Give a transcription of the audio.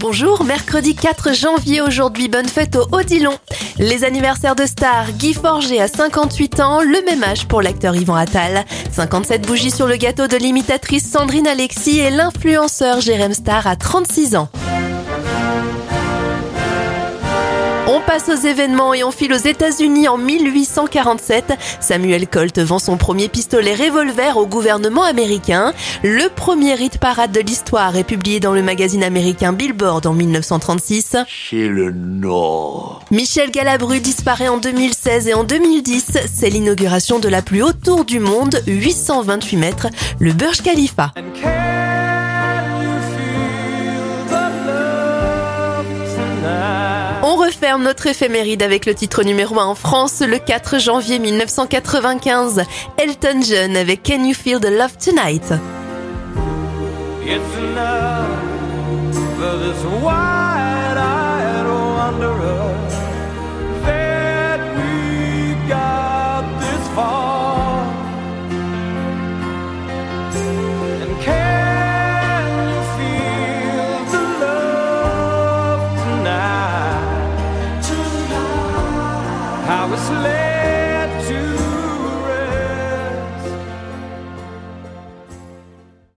Bonjour, mercredi 4 janvier aujourd'hui, bonne fête au Odilon. Les anniversaires de stars, Guy Forger à 58 ans, le même âge pour l'acteur Yvan Attal. 57 bougies sur le gâteau de l'imitatrice Sandrine Alexis et l'influenceur Jérém Star à 36 ans. On passe aux événements et on file aux États-Unis en 1847. Samuel Colt vend son premier pistolet revolver au gouvernement américain. Le premier hit parade de l'histoire est publié dans le magazine américain Billboard en 1936. Chez le Nord. Michel Galabru disparaît en 2016 et en 2010. C'est l'inauguration de la plus haute tour du monde, 828 mètres, le Burj Khalifa. Referme notre éphéméride avec le titre numéro 1 en France le 4 janvier 1995. Elton John avec Can You Feel the Love Tonight?